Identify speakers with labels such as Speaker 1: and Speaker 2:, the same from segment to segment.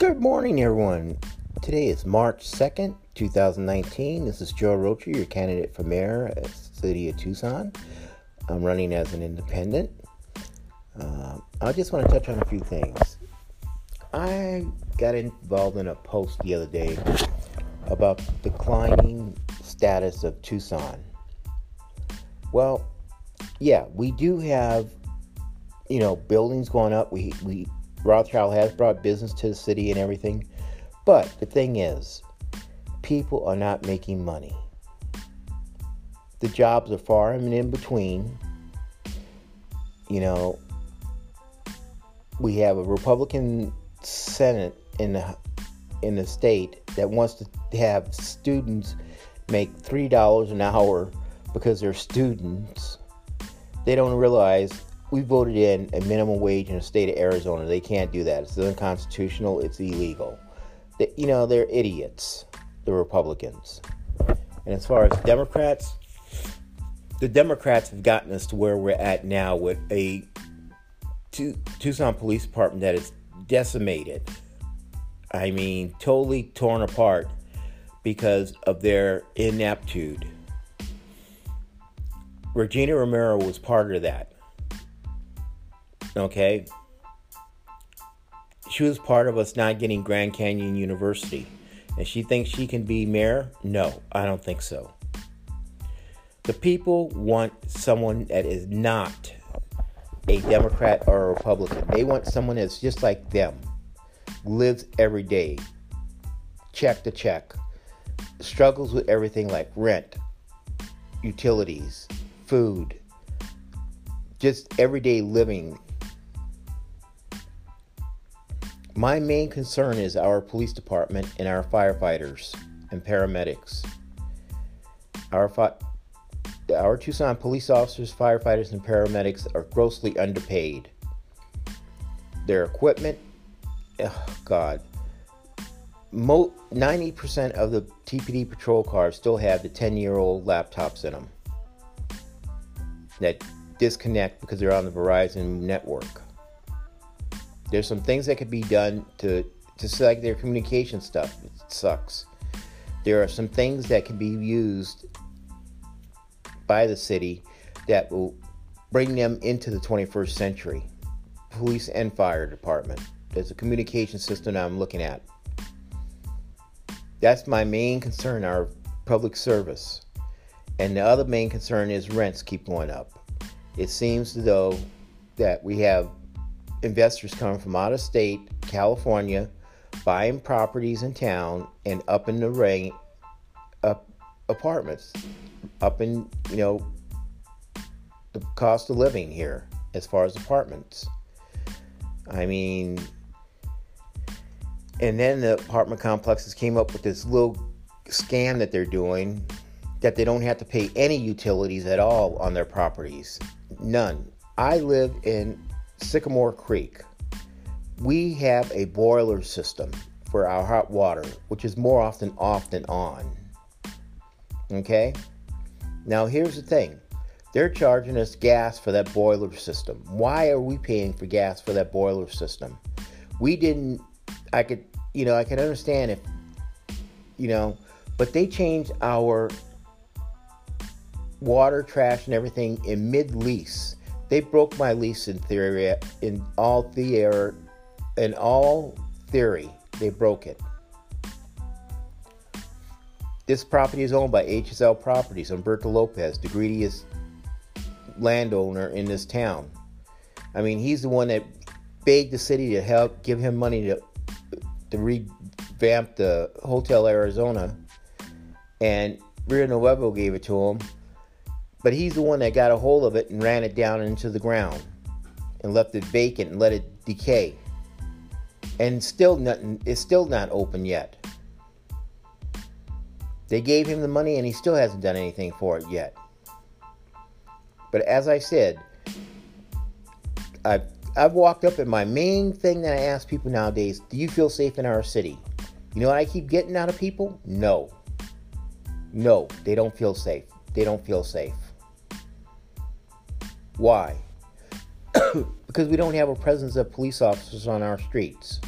Speaker 1: Good morning, everyone. Today is March 2nd, 2019. This is Joe Rocher, your candidate for mayor at the city of Tucson. I'm running as an independent. Uh, I just want to touch on a few things. I got involved in a post the other day about declining status of Tucson. Well, yeah, we do have, you know, buildings going up. We we Rothschild has brought business to the city and everything. But the thing is, people are not making money. The jobs are far and in between. You know, we have a Republican Senate in the in the state that wants to have students make three dollars an hour because they're students. They don't realize we voted in a minimum wage in the state of Arizona. They can't do that. It's unconstitutional. It's illegal. They, you know, they're idiots, the Republicans. And as far as Democrats, the Democrats have gotten us to where we're at now with a Tucson Police Department that is decimated. I mean, totally torn apart because of their ineptitude. Regina Romero was part of that. Okay? She was part of us not getting Grand Canyon University. And she thinks she can be mayor? No, I don't think so. The people want someone that is not a Democrat or a Republican. They want someone that's just like them, lives every day, check to check, struggles with everything like rent, utilities, food, just everyday living My main concern is our police department and our firefighters and paramedics. Our fi- our Tucson police officers, firefighters, and paramedics are grossly underpaid. Their equipment, oh God, mo- 90% of the TPD patrol cars still have the 10 year old laptops in them that disconnect because they're on the Verizon network. There's some things that could be done to to select their communication stuff. It sucks. There are some things that can be used by the city that will bring them into the 21st century. Police and fire department. There's a communication system I'm looking at. That's my main concern, our public service. And the other main concern is rents keep going up. It seems though that we have investors coming from out of state, California, buying properties in town and up in the rank up apartments, up in you know the cost of living here as far as apartments. I mean, and then the apartment complexes came up with this little scam that they're doing that they don't have to pay any utilities at all on their properties. None. I live in Sycamore Creek, we have a boiler system for our hot water, which is more often off than on. Okay? Now, here's the thing they're charging us gas for that boiler system. Why are we paying for gas for that boiler system? We didn't, I could, you know, I can understand if, you know, but they changed our water, trash, and everything in mid lease. They broke my lease in theory, in all theory, in all theory, they broke it. This property is owned by HSL Properties, Humberto Lopez, the greediest landowner in this town. I mean, he's the one that begged the city to help give him money to to revamp the Hotel Arizona, and Rio Nuevo gave it to him but he's the one that got a hold of it and ran it down into the ground and left it vacant and let it decay. And still nothing it's still not open yet. They gave him the money and he still hasn't done anything for it yet. But as I said, I've I've walked up and my main thing that I ask people nowadays, do you feel safe in our city? You know what I keep getting out of people? No. No, they don't feel safe. They don't feel safe. Why? because we don't have a presence of police officers on our streets.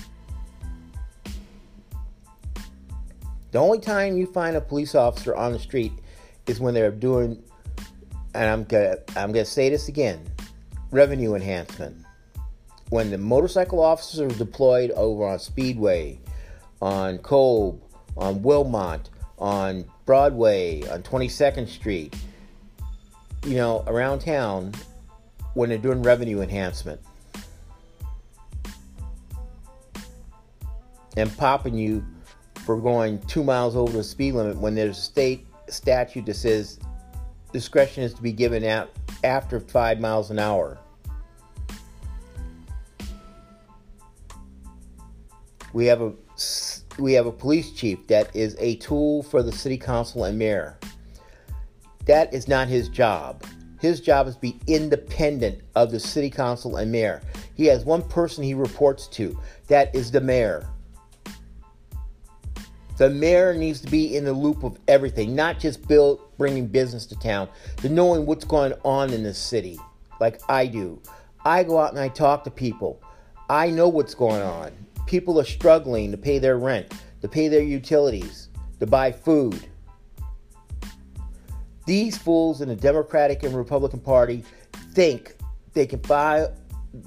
Speaker 1: The only time you find a police officer on the street is when they're doing, and I'm gonna, I'm gonna say this again, revenue enhancement. When the motorcycle officers are deployed over on Speedway, on Kolb, on Wilmot, on Broadway, on 22nd Street, you know, around town, when they're doing revenue enhancement. And popping you for going two miles over the speed limit when there's a state statute that says discretion is to be given at after five miles an hour. We have a we have a police chief that is a tool for the city council and mayor. That is not his job. His job is to be independent of the city council and mayor. He has one person he reports to. That is the mayor. The mayor needs to be in the loop of everything, not just build, bringing business to town, but knowing what's going on in the city, like I do. I go out and I talk to people. I know what's going on. People are struggling to pay their rent, to pay their utilities, to buy food. These fools in the Democratic and Republican Party think they can buy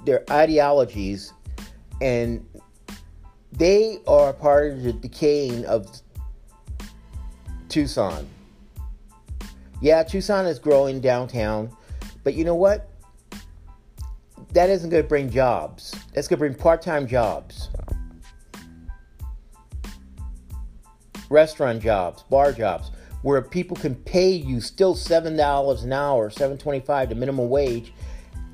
Speaker 1: their ideologies and they are part of the decaying of Tucson. Yeah, Tucson is growing downtown, but you know what? That isn't going to bring jobs. That's going to bring part time jobs, restaurant jobs, bar jobs, where people can pay you still $7 an hour, $7.25 to minimum wage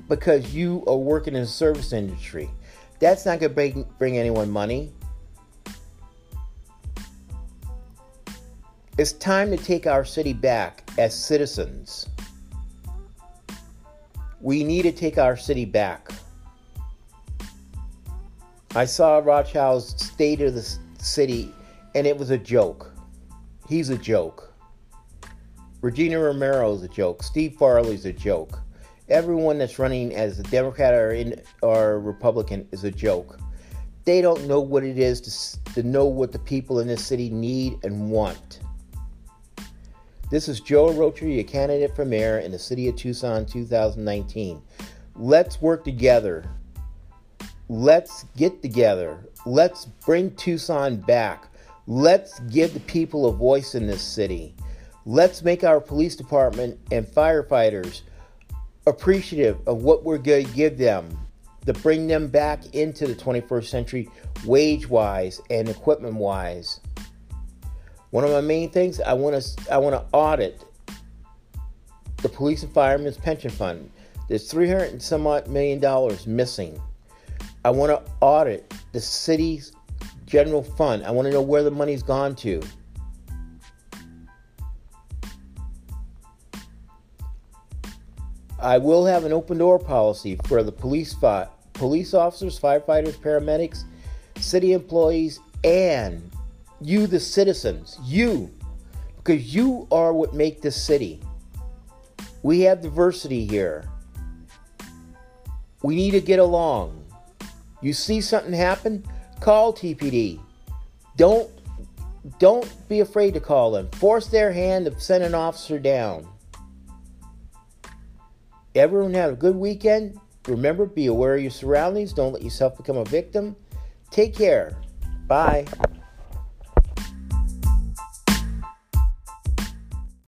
Speaker 1: because you are working in the service industry. That's not going to bring, bring anyone money. It's time to take our city back as citizens. We need to take our city back. I saw Rothschild's State of the City, and it was a joke. He's a joke. Regina Romero is a joke. Steve Farley's a joke everyone that's running as a Democrat or in or Republican is a joke. They don't know what it is to, to know what the people in this city need and want. This is Joe Rocher, your candidate for mayor in the city of Tucson 2019. Let's work together. Let's get together. Let's bring Tucson back. Let's give the people a voice in this city. Let's make our police department and firefighters appreciative of what we're going to give them to bring them back into the 21st century wage wise and equipment wise. One of my main things I want to I want to audit the police and firemen's pension fund. There's 300 and some odd million dollars missing. I want to audit the city's general fund. I want to know where the money's gone to. I will have an open door policy for the police fi- police officers, firefighters, paramedics, city employees, and you, the citizens. You, because you are what make this city. We have diversity here. We need to get along. You see something happen, call TPD. Don't don't be afraid to call them. Force their hand to send an officer down. Everyone have a good weekend. Remember, be aware of your surroundings. Don't let yourself become a victim. Take care. Bye.